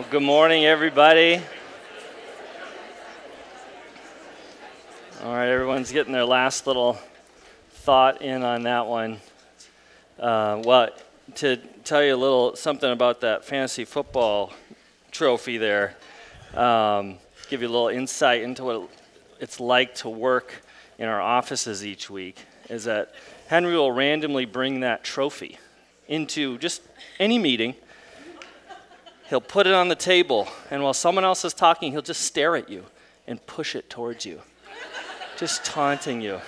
Well, good morning, everybody. All right, everyone's getting their last little thought in on that one. Uh, well, to tell you a little something about that fantasy football trophy there, um, give you a little insight into what it's like to work in our offices each week, is that Henry will randomly bring that trophy into just any meeting He'll put it on the table, and while someone else is talking, he'll just stare at you and push it towards you, just taunting you.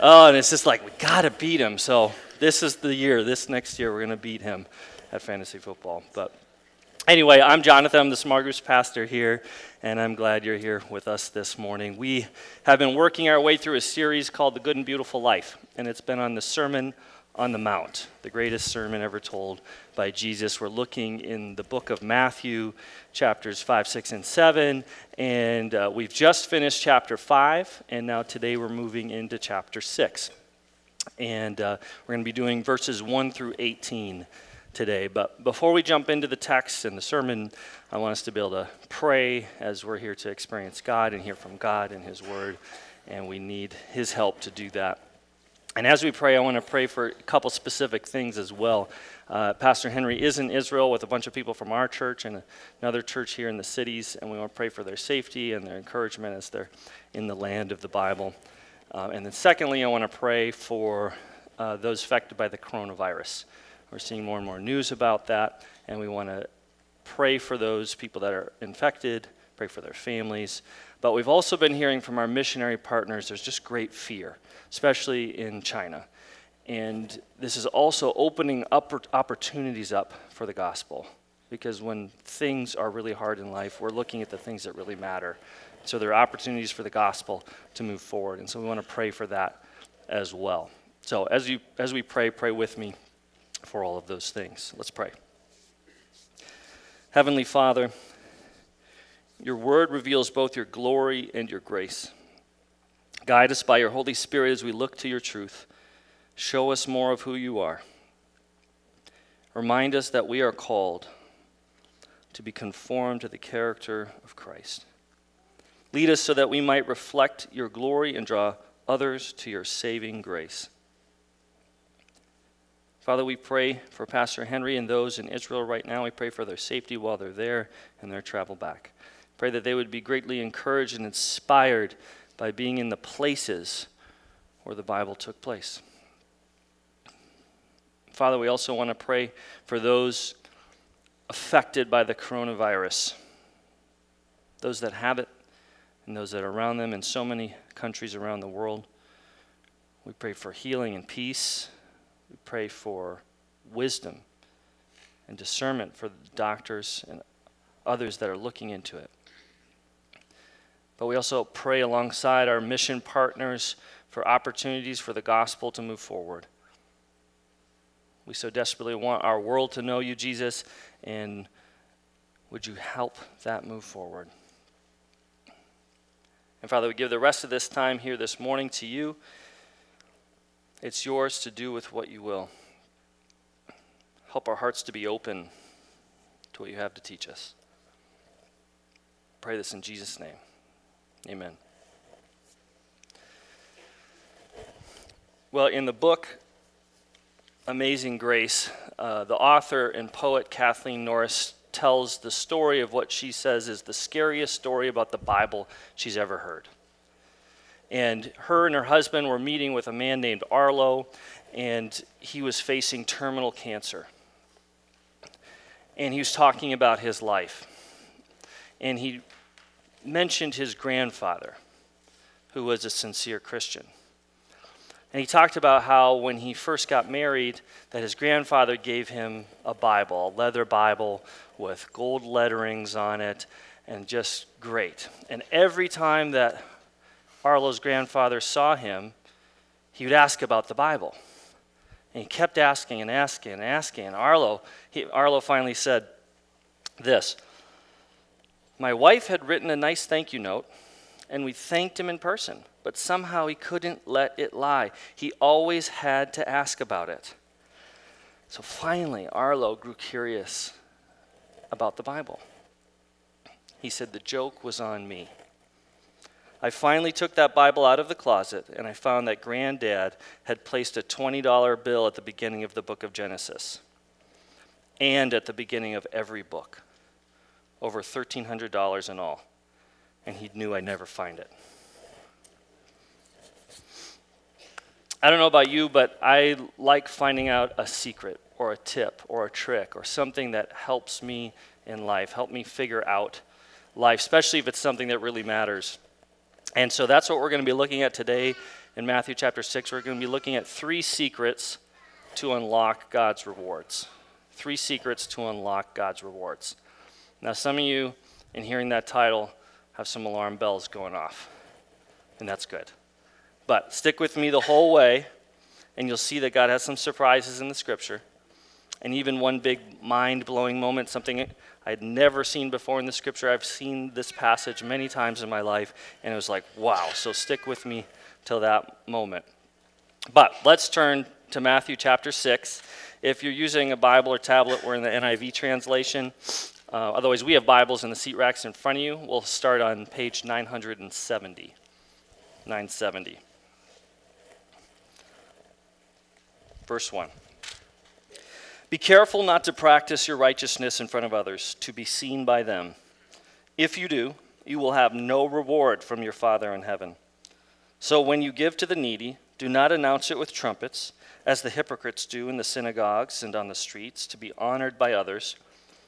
Oh, and it's just like, we gotta beat him. So this is the year, this next year, we're gonna beat him at fantasy football. But anyway, I'm Jonathan, I'm the Small Groups pastor here, and I'm glad you're here with us this morning. We have been working our way through a series called The Good and Beautiful Life, and it's been on the Sermon on the Mount, the greatest sermon ever told by Jesus. We're looking in the book of Matthew, chapters 5, 6, and 7. And uh, we've just finished chapter 5, and now today we're moving into chapter 6. And uh, we're going to be doing verses 1 through 18 today. But before we jump into the text and the sermon, I want us to be able to pray as we're here to experience God and hear from God and His Word. And we need His help to do that. And as we pray, I want to pray for a couple specific things as well. Uh, Pastor Henry is in Israel with a bunch of people from our church and another church here in the cities, and we want to pray for their safety and their encouragement as they're in the land of the Bible. Uh, and then, secondly, I want to pray for uh, those affected by the coronavirus. We're seeing more and more news about that, and we want to pray for those people that are infected, pray for their families. But we've also been hearing from our missionary partners there's just great fear especially in China. And this is also opening up opportunities up for the gospel. Because when things are really hard in life, we're looking at the things that really matter. So there are opportunities for the gospel to move forward. And so we want to pray for that as well. So as, you, as we pray, pray with me for all of those things. Let's pray. Heavenly Father, your word reveals both your glory and your grace. Guide us by your Holy Spirit as we look to your truth. Show us more of who you are. Remind us that we are called to be conformed to the character of Christ. Lead us so that we might reflect your glory and draw others to your saving grace. Father, we pray for Pastor Henry and those in Israel right now. We pray for their safety while they're there and their travel back. Pray that they would be greatly encouraged and inspired by being in the places where the Bible took place. Father, we also want to pray for those affected by the coronavirus, those that have it, and those that are around them in so many countries around the world. We pray for healing and peace. We pray for wisdom and discernment for the doctors and others that are looking into it. But we also pray alongside our mission partners for opportunities for the gospel to move forward. We so desperately want our world to know you, Jesus, and would you help that move forward? And Father, we give the rest of this time here this morning to you. It's yours to do with what you will. Help our hearts to be open to what you have to teach us. Pray this in Jesus' name. Amen. Well, in the book Amazing Grace, uh, the author and poet Kathleen Norris tells the story of what she says is the scariest story about the Bible she's ever heard. And her and her husband were meeting with a man named Arlo, and he was facing terminal cancer. And he was talking about his life. And he mentioned his grandfather, who was a sincere Christian. And he talked about how when he first got married, that his grandfather gave him a Bible, a leather Bible with gold letterings on it, and just great. And every time that Arlo's grandfather saw him, he would ask about the Bible. And he kept asking and asking and asking. And Arlo, he, Arlo finally said this my wife had written a nice thank you note, and we thanked him in person, but somehow he couldn't let it lie. He always had to ask about it. So finally, Arlo grew curious about the Bible. He said, The joke was on me. I finally took that Bible out of the closet and I found that Granddad had placed a $20 bill at the beginning of the book of Genesis and at the beginning of every book. Over $1,300 in all. And he knew I'd never find it. I don't know about you, but I like finding out a secret or a tip or a trick or something that helps me in life, help me figure out life, especially if it's something that really matters. And so that's what we're going to be looking at today in Matthew chapter 6. We're going to be looking at three secrets to unlock God's rewards. Three secrets to unlock God's rewards. Now, some of you, in hearing that title, have some alarm bells going off, and that's good. But stick with me the whole way, and you'll see that God has some surprises in the scripture. And even one big mind blowing moment, something I had never seen before in the scripture. I've seen this passage many times in my life, and it was like, wow. So stick with me till that moment. But let's turn to Matthew chapter 6. If you're using a Bible or tablet, we're in the NIV translation. Uh, otherwise, we have Bibles in the seat racks in front of you. We'll start on page 970. 970. Verse 1. Be careful not to practice your righteousness in front of others, to be seen by them. If you do, you will have no reward from your Father in heaven. So when you give to the needy, do not announce it with trumpets, as the hypocrites do in the synagogues and on the streets, to be honored by others.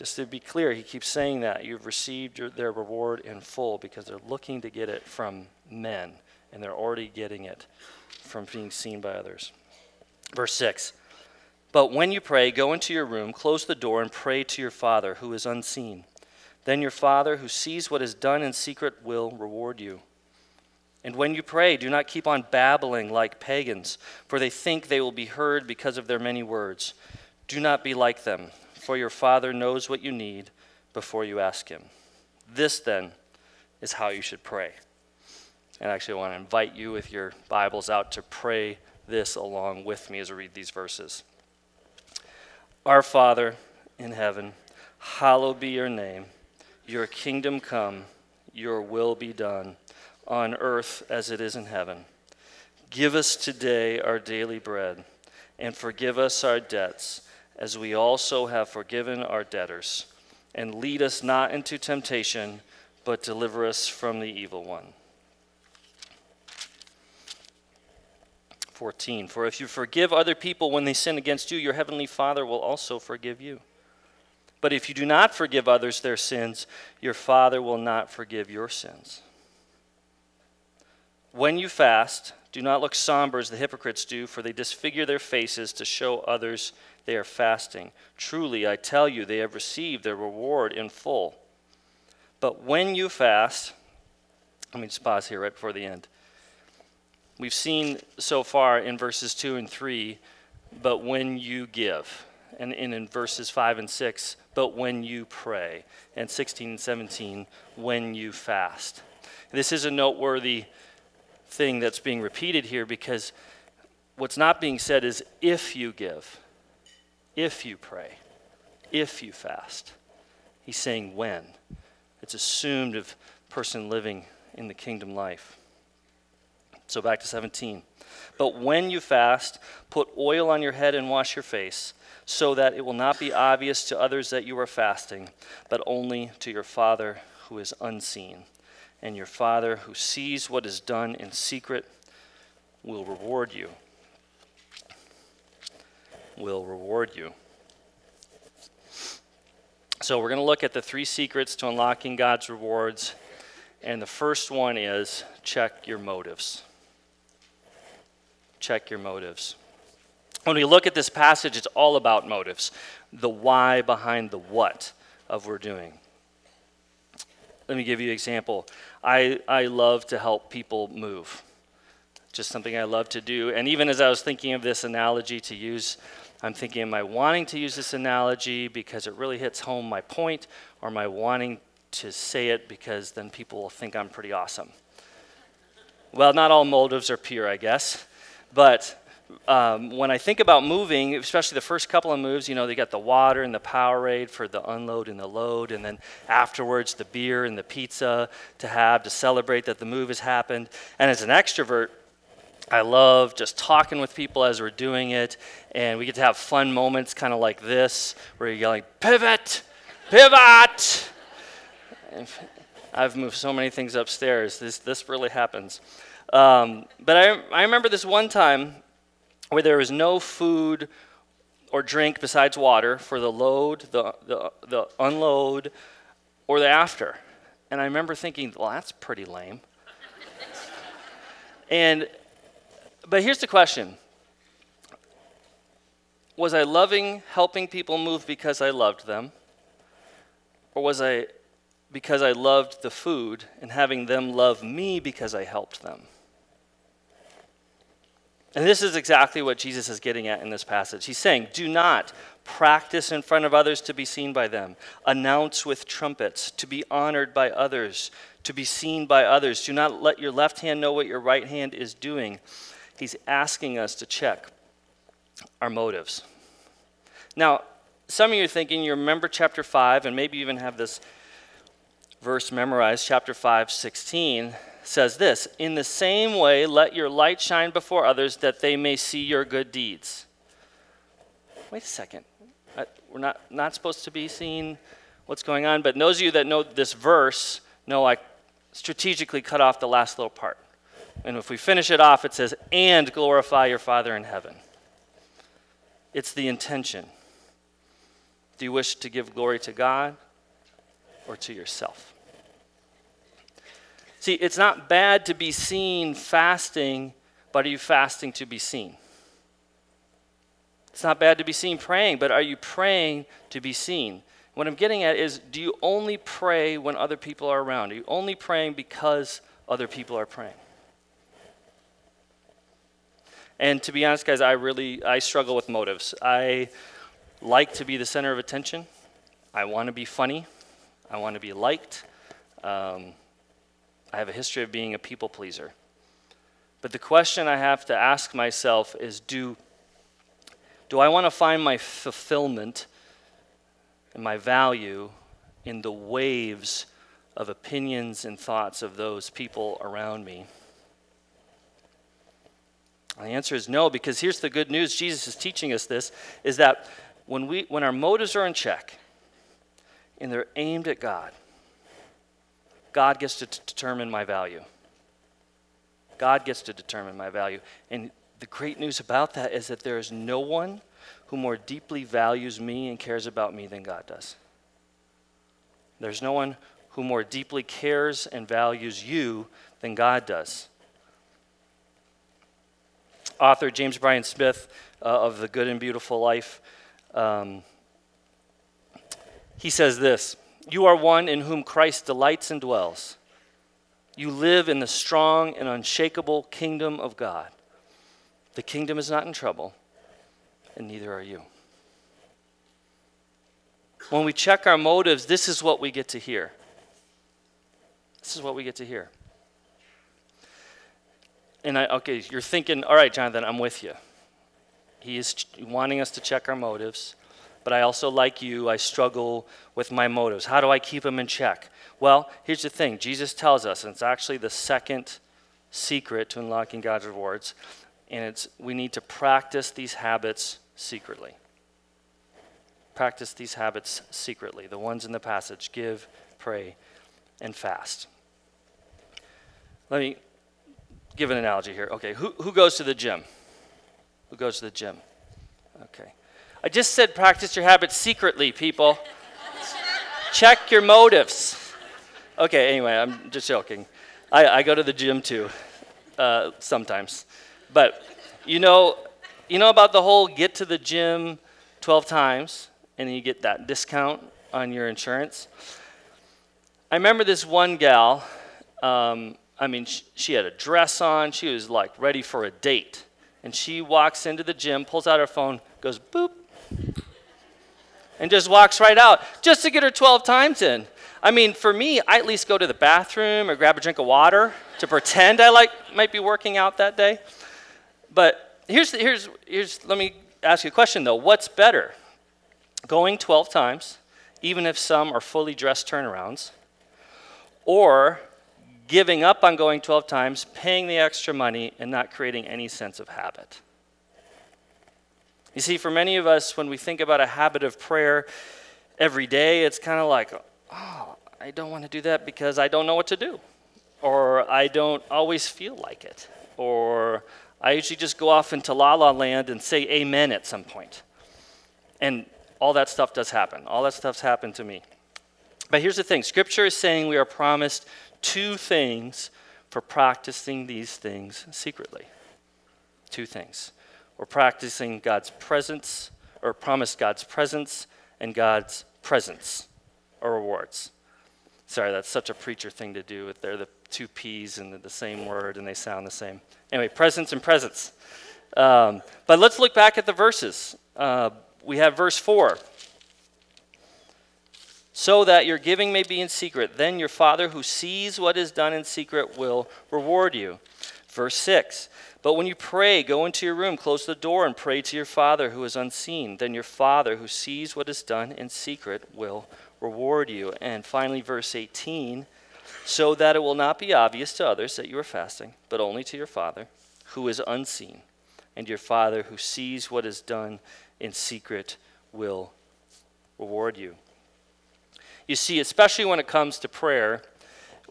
Just to be clear, he keeps saying that. You've received your, their reward in full because they're looking to get it from men, and they're already getting it from being seen by others. Verse 6 but when you pray, go into your room, close the door, and pray to your Father who is unseen. Then your Father who sees what is done in secret will reward you. And when you pray, do not keep on babbling like pagans, for they think they will be heard because of their many words. Do not be like them, for your Father knows what you need before you ask Him. This, then, is how you should pray. And actually, I want to invite you, with your Bibles out, to pray this along with me as I read these verses. Our Father in heaven, hallowed be your name. Your kingdom come, your will be done, on earth as it is in heaven. Give us today our daily bread, and forgive us our debts, as we also have forgiven our debtors. And lead us not into temptation, but deliver us from the evil one. 14. For if you forgive other people when they sin against you, your heavenly Father will also forgive you. But if you do not forgive others their sins, your Father will not forgive your sins. When you fast, do not look somber as the hypocrites do, for they disfigure their faces to show others they are fasting. Truly, I tell you, they have received their reward in full. But when you fast, let me just pause here right before the end. We've seen so far in verses 2 and 3, but when you give. And, and in verses 5 and 6, but when you pray. And 16 and 17, when you fast. This is a noteworthy thing that's being repeated here because what's not being said is if you give, if you pray, if you fast. He's saying when. It's assumed of person living in the kingdom life. So back to 17. But when you fast, put oil on your head and wash your face, so that it will not be obvious to others that you are fasting, but only to your Father who is unseen. And your Father who sees what is done in secret will reward you. Will reward you. So, we're going to look at the three secrets to unlocking God's rewards. And the first one is check your motives check your motives. When we look at this passage, it's all about motives the why behind the what of we're doing. let me give you an example. I, I love to help people move. Just something I love to do. And even as I was thinking of this analogy to use, I'm thinking, am I wanting to use this analogy because it really hits home my point, or am I wanting to say it because then people will think I'm pretty awesome? Well, not all motives are pure, I guess. But um, when I think about moving, especially the first couple of moves, you know, they got the water and the Powerade for the unload and the load, and then afterwards the beer and the pizza to have to celebrate that the move has happened. And as an extrovert, I love just talking with people as we're doing it, and we get to have fun moments, kind of like this, where you're yelling, "Pivot, pivot!" I've moved so many things upstairs. This this really happens. Um, but I I remember this one time where there was no food or drink besides water for the load, the, the, the unload, or the after. And I remember thinking, well, that's pretty lame. and, but here's the question Was I loving helping people move because I loved them? Or was I because I loved the food and having them love me because I helped them? And this is exactly what Jesus is getting at in this passage. He's saying, Do not practice in front of others to be seen by them, announce with trumpets, to be honored by others, to be seen by others. Do not let your left hand know what your right hand is doing. He's asking us to check our motives. Now, some of you are thinking, you remember chapter 5, and maybe even have this verse memorized, chapter 5, 16 says this In the same way, let your light shine before others that they may see your good deeds. Wait a second. We're not, not supposed to be seeing what's going on, but those of you that know this verse know I strategically cut off the last little part. And if we finish it off, it says, and glorify your Father in heaven. It's the intention. Do you wish to give glory to God or to yourself? See, it's not bad to be seen fasting, but are you fasting to be seen? It's not bad to be seen praying, but are you praying to be seen? What I'm getting at is do you only pray when other people are around? Are you only praying because other people are praying? And to be honest, guys, I really I struggle with motives. I like to be the center of attention. I want to be funny. I want to be liked. Um, I have a history of being a people pleaser. But the question I have to ask myself is do, do I want to find my fulfillment and my value in the waves of opinions and thoughts of those people around me? And the answer is no, because here's the good news Jesus is teaching us this is that when, we, when our motives are in check and they're aimed at God, God gets to t- determine my value. God gets to determine my value. And the great news about that is that there is no one who more deeply values me and cares about me than God does. There's no one who more deeply cares and values you than God does. Author James Bryan Smith uh, of The Good and Beautiful Life, um, he says this you are one in whom Christ delights and dwells. You live in the strong and unshakable kingdom of God. The kingdom is not in trouble, and neither are you. When we check our motives, this is what we get to hear. This is what we get to hear. And I, okay, you're thinking, all right, Jonathan, I'm with you. He is wanting us to check our motives but I also, like you, I struggle with my motives. How do I keep them in check? Well, here's the thing Jesus tells us, and it's actually the second secret to unlocking God's rewards, and it's we need to practice these habits secretly. Practice these habits secretly, the ones in the passage give, pray, and fast. Let me give an analogy here. Okay, who, who goes to the gym? Who goes to the gym? Okay. I just said practice your habits secretly, people. Check your motives. Okay, anyway, I'm just joking. I, I go to the gym too, uh, sometimes. But you know, you know about the whole get to the gym 12 times and you get that discount on your insurance? I remember this one gal. Um, I mean, she, had a dress on. She was like ready for a date. And she walks into the gym, pulls out her phone, goes boop, and just walks right out just to get her 12 times in. I mean, for me, I at least go to the bathroom or grab a drink of water to pretend I like might be working out that day. But here's, here's, here's let me ask you a question though. What's better? Going 12 times, even if some are fully dressed turnarounds, or giving up on going 12 times, paying the extra money, and not creating any sense of habit? You see, for many of us, when we think about a habit of prayer every day, it's kind of like, oh, I don't want to do that because I don't know what to do. Or I don't always feel like it. Or I usually just go off into la la land and say amen at some point. And all that stuff does happen. All that stuff's happened to me. But here's the thing Scripture is saying we are promised two things for practicing these things secretly. Two things. We're practicing God's presence, or promise God's presence and God's presence or rewards. Sorry, that's such a preacher thing to do. They're the two P's and the same word and they sound the same. Anyway, presence and presence. Um, but let's look back at the verses. Uh, we have verse 4 so that your giving may be in secret. Then your Father who sees what is done in secret will reward you. Verse 6 But when you pray, go into your room, close the door, and pray to your Father who is unseen. Then your Father who sees what is done in secret will reward you. And finally, verse 18 So that it will not be obvious to others that you are fasting, but only to your Father who is unseen. And your Father who sees what is done in secret will reward you. You see, especially when it comes to prayer,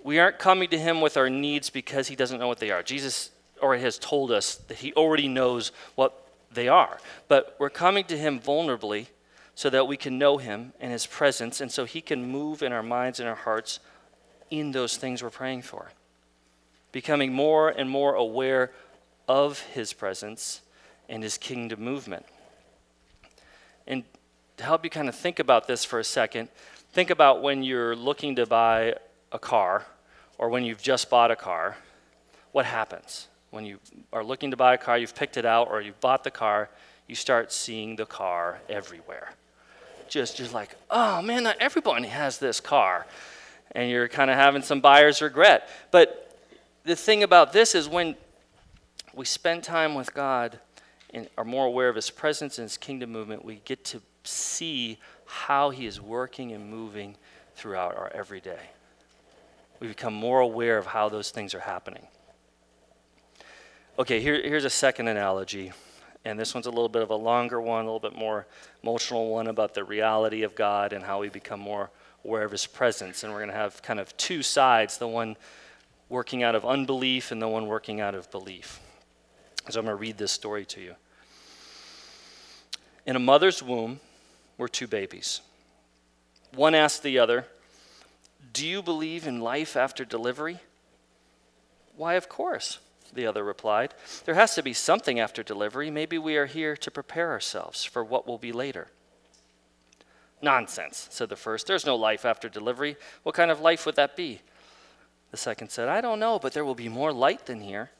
we aren't coming to Him with our needs because He doesn't know what they are. Jesus already has told us that He already knows what they are. But we're coming to Him vulnerably so that we can know Him and His presence, and so He can move in our minds and our hearts in those things we're praying for. Becoming more and more aware of His presence and His kingdom movement. And to help you kind of think about this for a second, Think about when you're looking to buy a car or when you've just bought a car. What happens? When you are looking to buy a car, you've picked it out or you've bought the car, you start seeing the car everywhere. Just, just like, oh man, not everybody has this car. And you're kind of having some buyer's regret. But the thing about this is when we spend time with God and are more aware of His presence and His kingdom movement, we get to see how He is working and moving throughout our everyday. We become more aware of how those things are happening. Okay, here, here's a second analogy. And this one's a little bit of a longer one, a little bit more emotional one about the reality of God and how we become more aware of His presence. And we're going to have kind of two sides the one working out of unbelief and the one working out of belief. So I'm going to read this story to you. In a mother's womb, were two babies. One asked the other, Do you believe in life after delivery? Why, of course, the other replied. There has to be something after delivery. Maybe we are here to prepare ourselves for what will be later. Nonsense, said the first. There's no life after delivery. What kind of life would that be? The second said, I don't know, but there will be more light than here.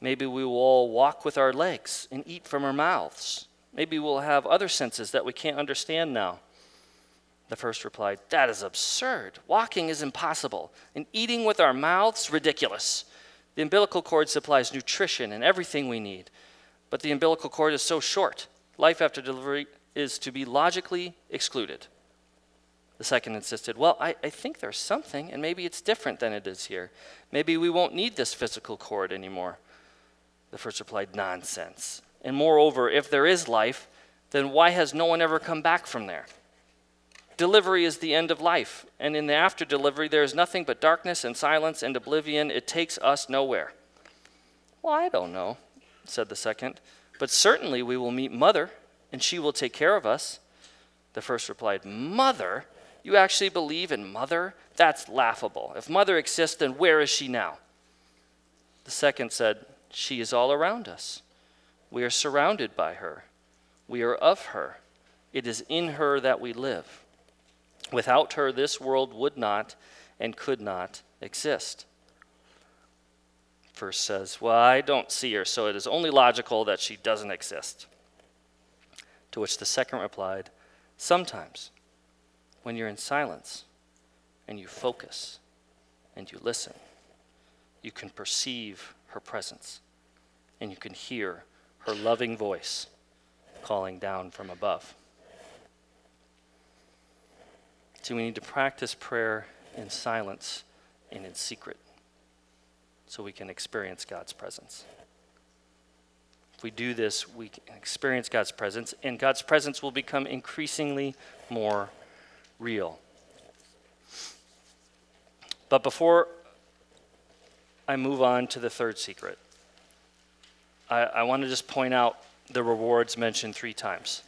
Maybe we will all walk with our legs and eat from our mouths. Maybe we'll have other senses that we can't understand now. The first replied, That is absurd. Walking is impossible, and eating with our mouths, ridiculous. The umbilical cord supplies nutrition and everything we need, but the umbilical cord is so short. Life after delivery is to be logically excluded. The second insisted, Well, I, I think there's something, and maybe it's different than it is here. Maybe we won't need this physical cord anymore. The first replied, Nonsense. And moreover, if there is life, then why has no one ever come back from there? Delivery is the end of life, and in the after delivery, there is nothing but darkness and silence and oblivion. It takes us nowhere. Well, I don't know, said the second, but certainly we will meet Mother, and she will take care of us. The first replied, Mother? You actually believe in Mother? That's laughable. If Mother exists, then where is she now? The second said, She is all around us. We are surrounded by her. We are of her. It is in her that we live. Without her, this world would not and could not exist. First says, Well, I don't see her, so it is only logical that she doesn't exist. To which the second replied, Sometimes, when you're in silence and you focus and you listen, you can perceive her presence and you can hear her loving voice calling down from above. See, we need to practice prayer in silence and in secret so we can experience God's presence. If we do this, we can experience God's presence, and God's presence will become increasingly more real. But before I move on to the third secret, I, I want to just point out the rewards mentioned three times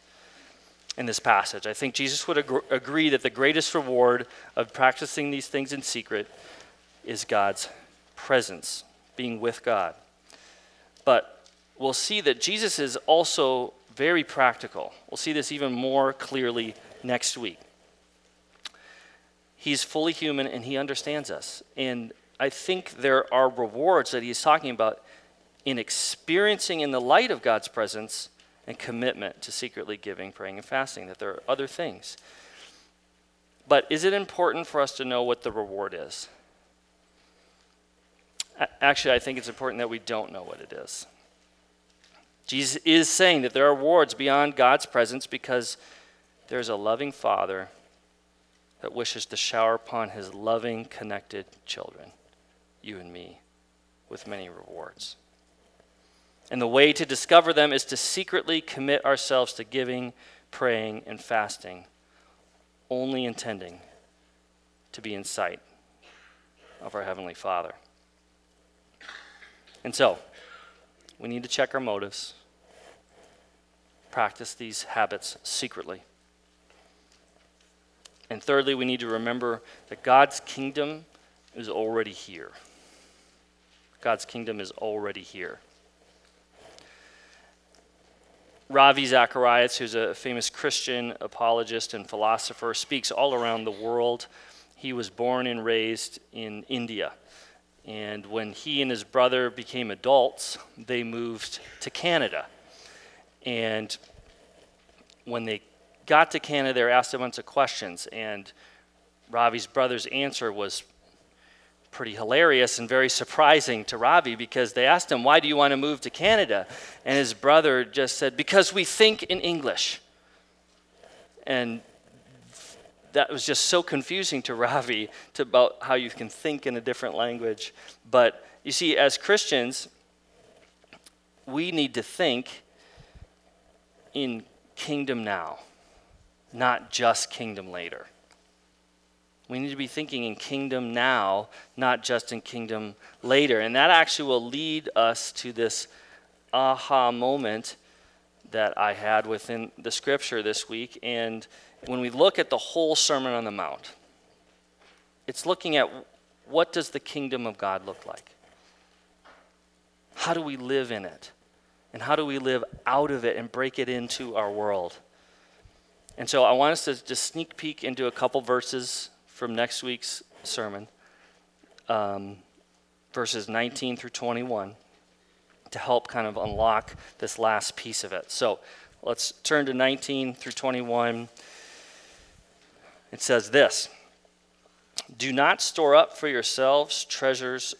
in this passage. I think Jesus would ag- agree that the greatest reward of practicing these things in secret is God's presence, being with God. But we'll see that Jesus is also very practical. We'll see this even more clearly next week. He's fully human and he understands us. And I think there are rewards that he's talking about in experiencing in the light of God's presence and commitment to secretly giving, praying, and fasting, that there are other things. But is it important for us to know what the reward is? Actually, I think it's important that we don't know what it is. Jesus is saying that there are rewards beyond God's presence because there's a loving Father that wishes to shower upon his loving, connected children, you and me, with many rewards. And the way to discover them is to secretly commit ourselves to giving, praying, and fasting, only intending to be in sight of our Heavenly Father. And so, we need to check our motives, practice these habits secretly. And thirdly, we need to remember that God's kingdom is already here. God's kingdom is already here. Ravi Zacharias, who's a famous Christian apologist and philosopher, speaks all around the world. He was born and raised in India. And when he and his brother became adults, they moved to Canada. And when they got to Canada, they were asked a bunch of questions. And Ravi's brother's answer was pretty hilarious and very surprising to Ravi because they asked him, Why do you want to move to Canada? And his brother just said, Because we think in English. And that was just so confusing to Ravi to about how you can think in a different language. But you see, as Christians, we need to think in kingdom now, not just kingdom later. We need to be thinking in kingdom now, not just in kingdom later. And that actually will lead us to this aha moment that I had within the scripture this week. And when we look at the whole Sermon on the Mount, it's looking at what does the kingdom of God look like? How do we live in it? And how do we live out of it and break it into our world? And so I want us to just sneak peek into a couple verses from next week's sermon, um, verses 19 through 21, to help kind of unlock this last piece of it. So let's turn to 19 through 21. It says this Do not store up for yourselves treasures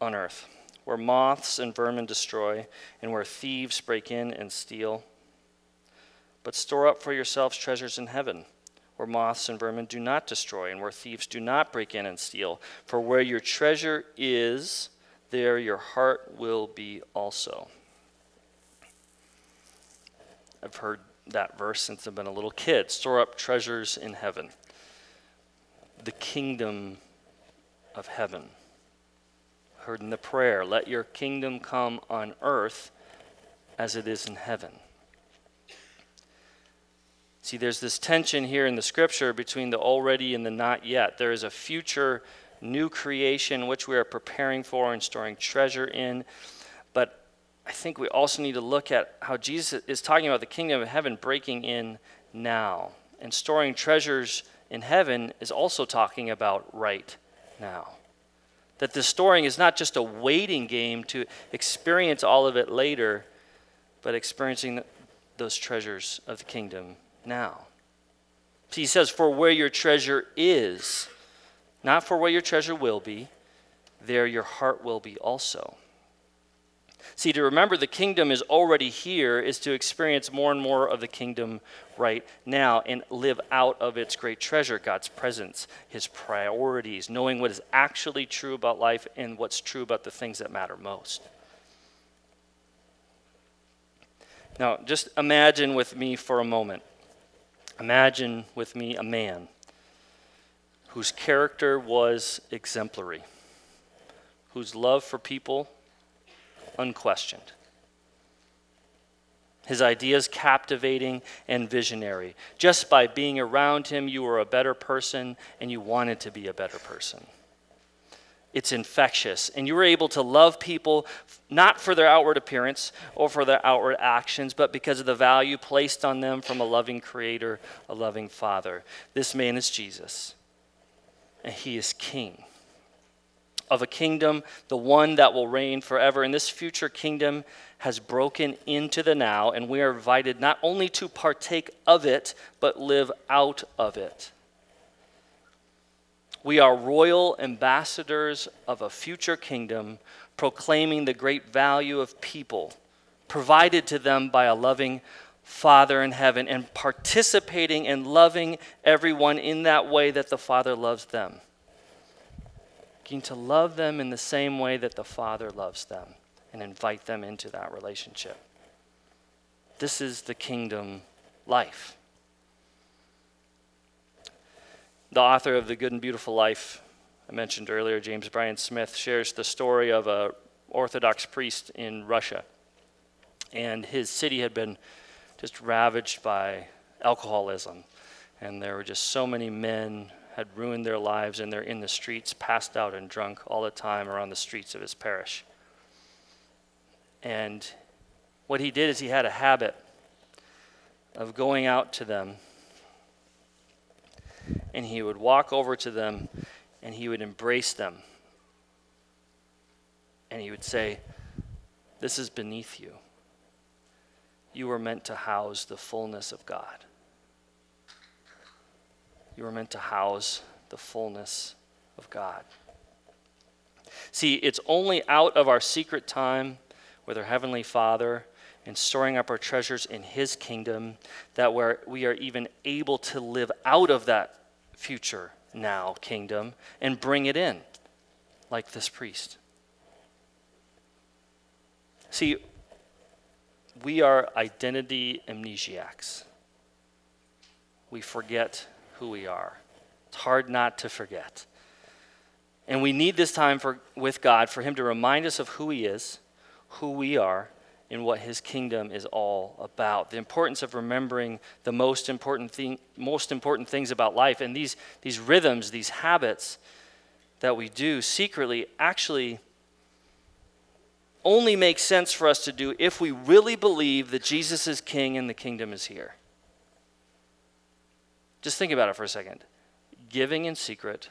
on earth, where moths and vermin destroy, and where thieves break in and steal. But store up for yourselves treasures in heaven where moths and vermin do not destroy, and where thieves do not break in and steal. For where your treasure is, there your heart will be also. I've heard that verse since I've been a little kid store up treasures in heaven. The kingdom of heaven. Heard in the prayer, let your kingdom come on earth as it is in heaven. See, there's this tension here in the scripture between the already and the not yet. There is a future new creation which we are preparing for and storing treasure in. But I think we also need to look at how Jesus is talking about the kingdom of heaven breaking in now. And storing treasures in heaven is also talking about right now. That the storing is not just a waiting game to experience all of it later, but experiencing those treasures of the kingdom now. He says, For where your treasure is, not for where your treasure will be, there your heart will be also. See, to remember the kingdom is already here is to experience more and more of the kingdom right now and live out of its great treasure, God's presence, His priorities, knowing what is actually true about life and what's true about the things that matter most. Now, just imagine with me for a moment. Imagine with me a man whose character was exemplary, whose love for people unquestioned. His ideas captivating and visionary. Just by being around him, you were a better person and you wanted to be a better person. It's infectious. And you were able to love people not for their outward appearance or for their outward actions, but because of the value placed on them from a loving Creator, a loving Father. This man is Jesus, and he is King of a kingdom, the one that will reign forever. And this future kingdom has broken into the now, and we are invited not only to partake of it, but live out of it. We are royal ambassadors of a future kingdom, proclaiming the great value of people provided to them by a loving Father in heaven and participating and loving everyone in that way that the Father loves them to love them in the same way that the Father loves them and invite them into that relationship. This is the kingdom life. The author of The Good and Beautiful Life, I mentioned earlier, James Bryan Smith, shares the story of a Orthodox priest in Russia. And his city had been just ravaged by alcoholism. And there were just so many men had ruined their lives and they're in the streets, passed out and drunk all the time around the streets of his parish. And what he did is he had a habit of going out to them and he would walk over to them and he would embrace them. And he would say, This is beneath you. You were meant to house the fullness of God. You were meant to house the fullness of God. See, it's only out of our secret time with our Heavenly Father and storing up our treasures in His kingdom that we're, we are even able to live out of that future now kingdom and bring it in, like this priest. See, we are identity amnesiacs. We forget who we are. It's hard not to forget. And we need this time for, with God for Him to remind us of who He is, who we are, and what His kingdom is all about. The importance of remembering the most important, thing, most important things about life. And these, these rhythms, these habits that we do secretly actually only make sense for us to do if we really believe that Jesus is King and the kingdom is here. Just think about it for a second. Giving in secret,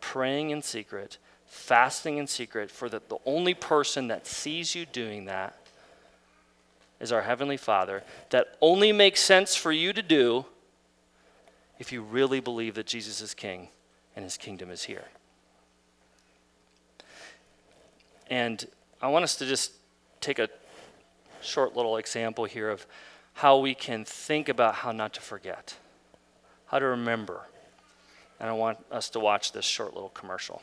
praying in secret, fasting in secret, for that the only person that sees you doing that is our Heavenly Father, that only makes sense for you to do if you really believe that Jesus is King and His kingdom is here. And I want us to just take a short little example here of how we can think about how not to forget how to remember. And I want us to watch this short little commercial.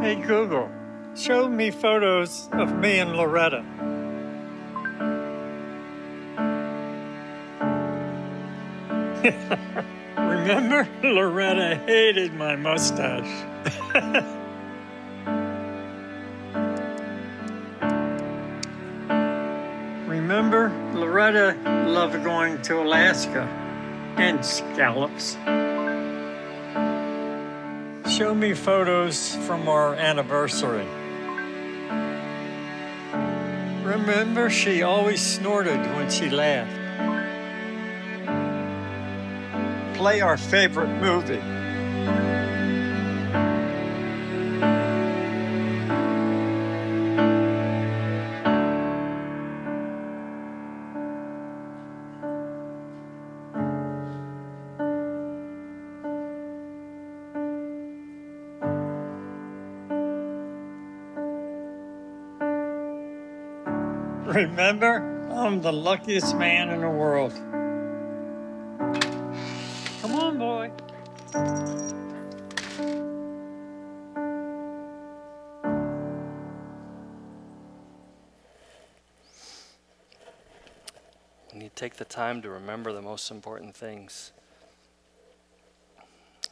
Hey Google, show me photos of me and Loretta. Remember? Loretta hated my mustache. Remember? Loretta loved going to Alaska and scallops show me photos from our anniversary. Remember, she always snorted when she laughed. Play our favorite movie. Remember, I'm the luckiest man in the world. Come on, boy. We need to take the time to remember the most important things.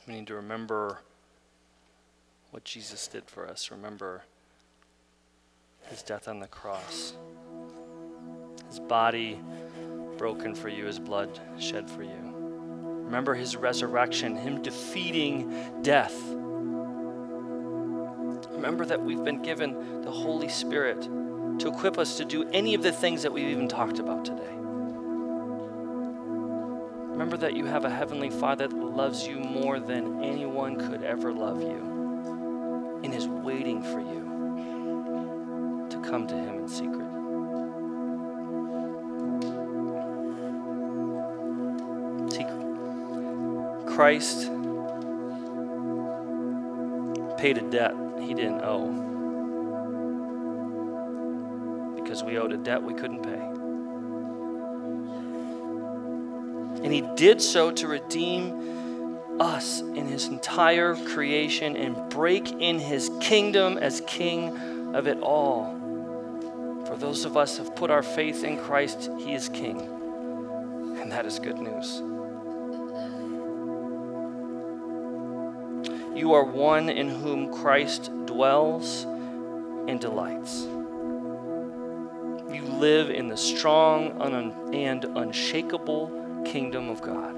We need to remember what Jesus did for us. Remember his death on the cross, his body broken for you, his blood shed for you. Remember his resurrection, him defeating death. Remember that we've been given the Holy Spirit to equip us to do any of the things that we've even talked about today. Remember that you have a Heavenly Father that loves you more than anyone could ever love you and is waiting for you to come to Him in secret. Christ paid a debt He didn't owe because we owed a debt we couldn't pay. And he did so to redeem us in his entire creation and break in his kingdom as king of it all. For those of us who have put our faith in Christ, he is king. And that is good news. You are one in whom Christ dwells and delights. You live in the strong and unshakable kingdom of God.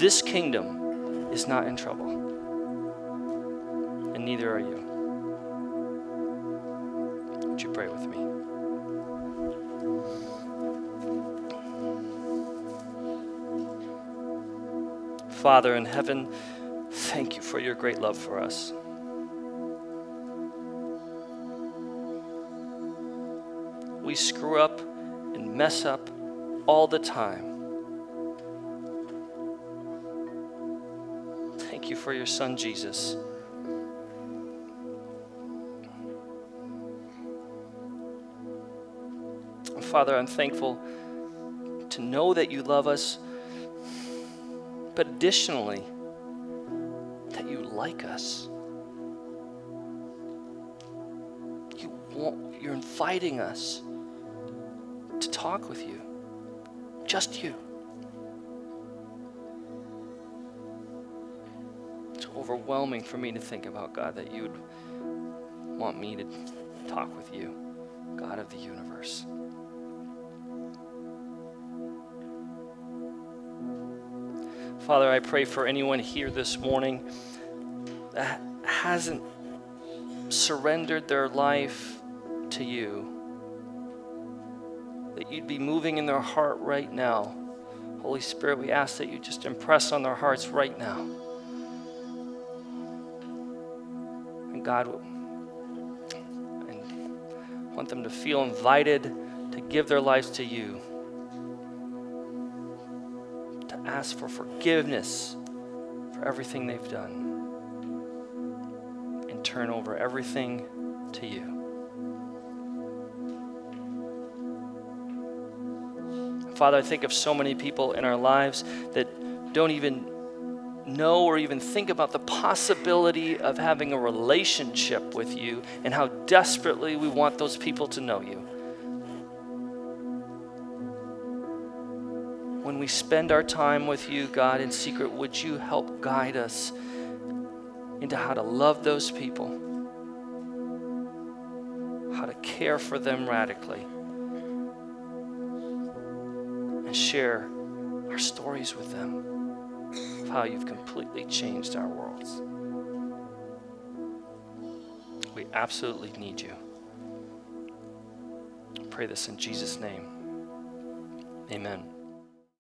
This kingdom is not in trouble, and neither are you. Would you pray with me? Father in heaven, thank you for your great love for us. We screw up and mess up all the time. Thank you for your son, Jesus. Father, I'm thankful to know that you love us, but additionally, like us. You want, you're inviting us to talk with you. Just you. It's overwhelming for me to think about, God, that you'd want me to talk with you, God of the universe. Father, I pray for anyone here this morning that hasn't surrendered their life to you that you'd be moving in their heart right now. Holy Spirit, we ask that you just impress on their hearts right now. And God, and want them to feel invited to give their lives to you, to ask for forgiveness for everything they've done, turn over everything to you. Father, I think of so many people in our lives that don't even know or even think about the possibility of having a relationship with you and how desperately we want those people to know you. When we spend our time with you, God, in secret, would you help guide us into how to love those people, how to care for them radically? and share our stories with them of how you've completely changed our worlds. We absolutely need you. pray this in Jesus' name. Amen.